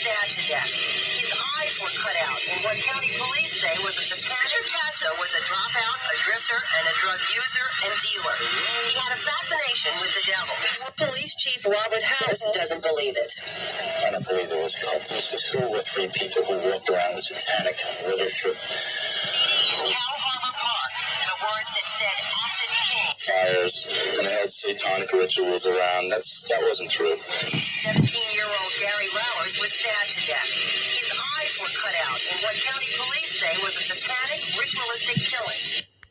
stabbed to death. His eyes were cut out in what county police say was a satanic Kasso was a dropout, a drifter, and a drug user and dealer. He had a fascination with the devil. Police Chief Robert House doesn't believe it. I don't believe there was a cult. It was just filled with three people who walked around with satanic literature. Cow Harbor Park, the words that said Acid King. Fires, and they had satanic rituals around. That's That wasn't true. 17-year-old Gary Lauwers was stabbed to death. His eyes were cut out in what county police say was a satanic ritualistic killing.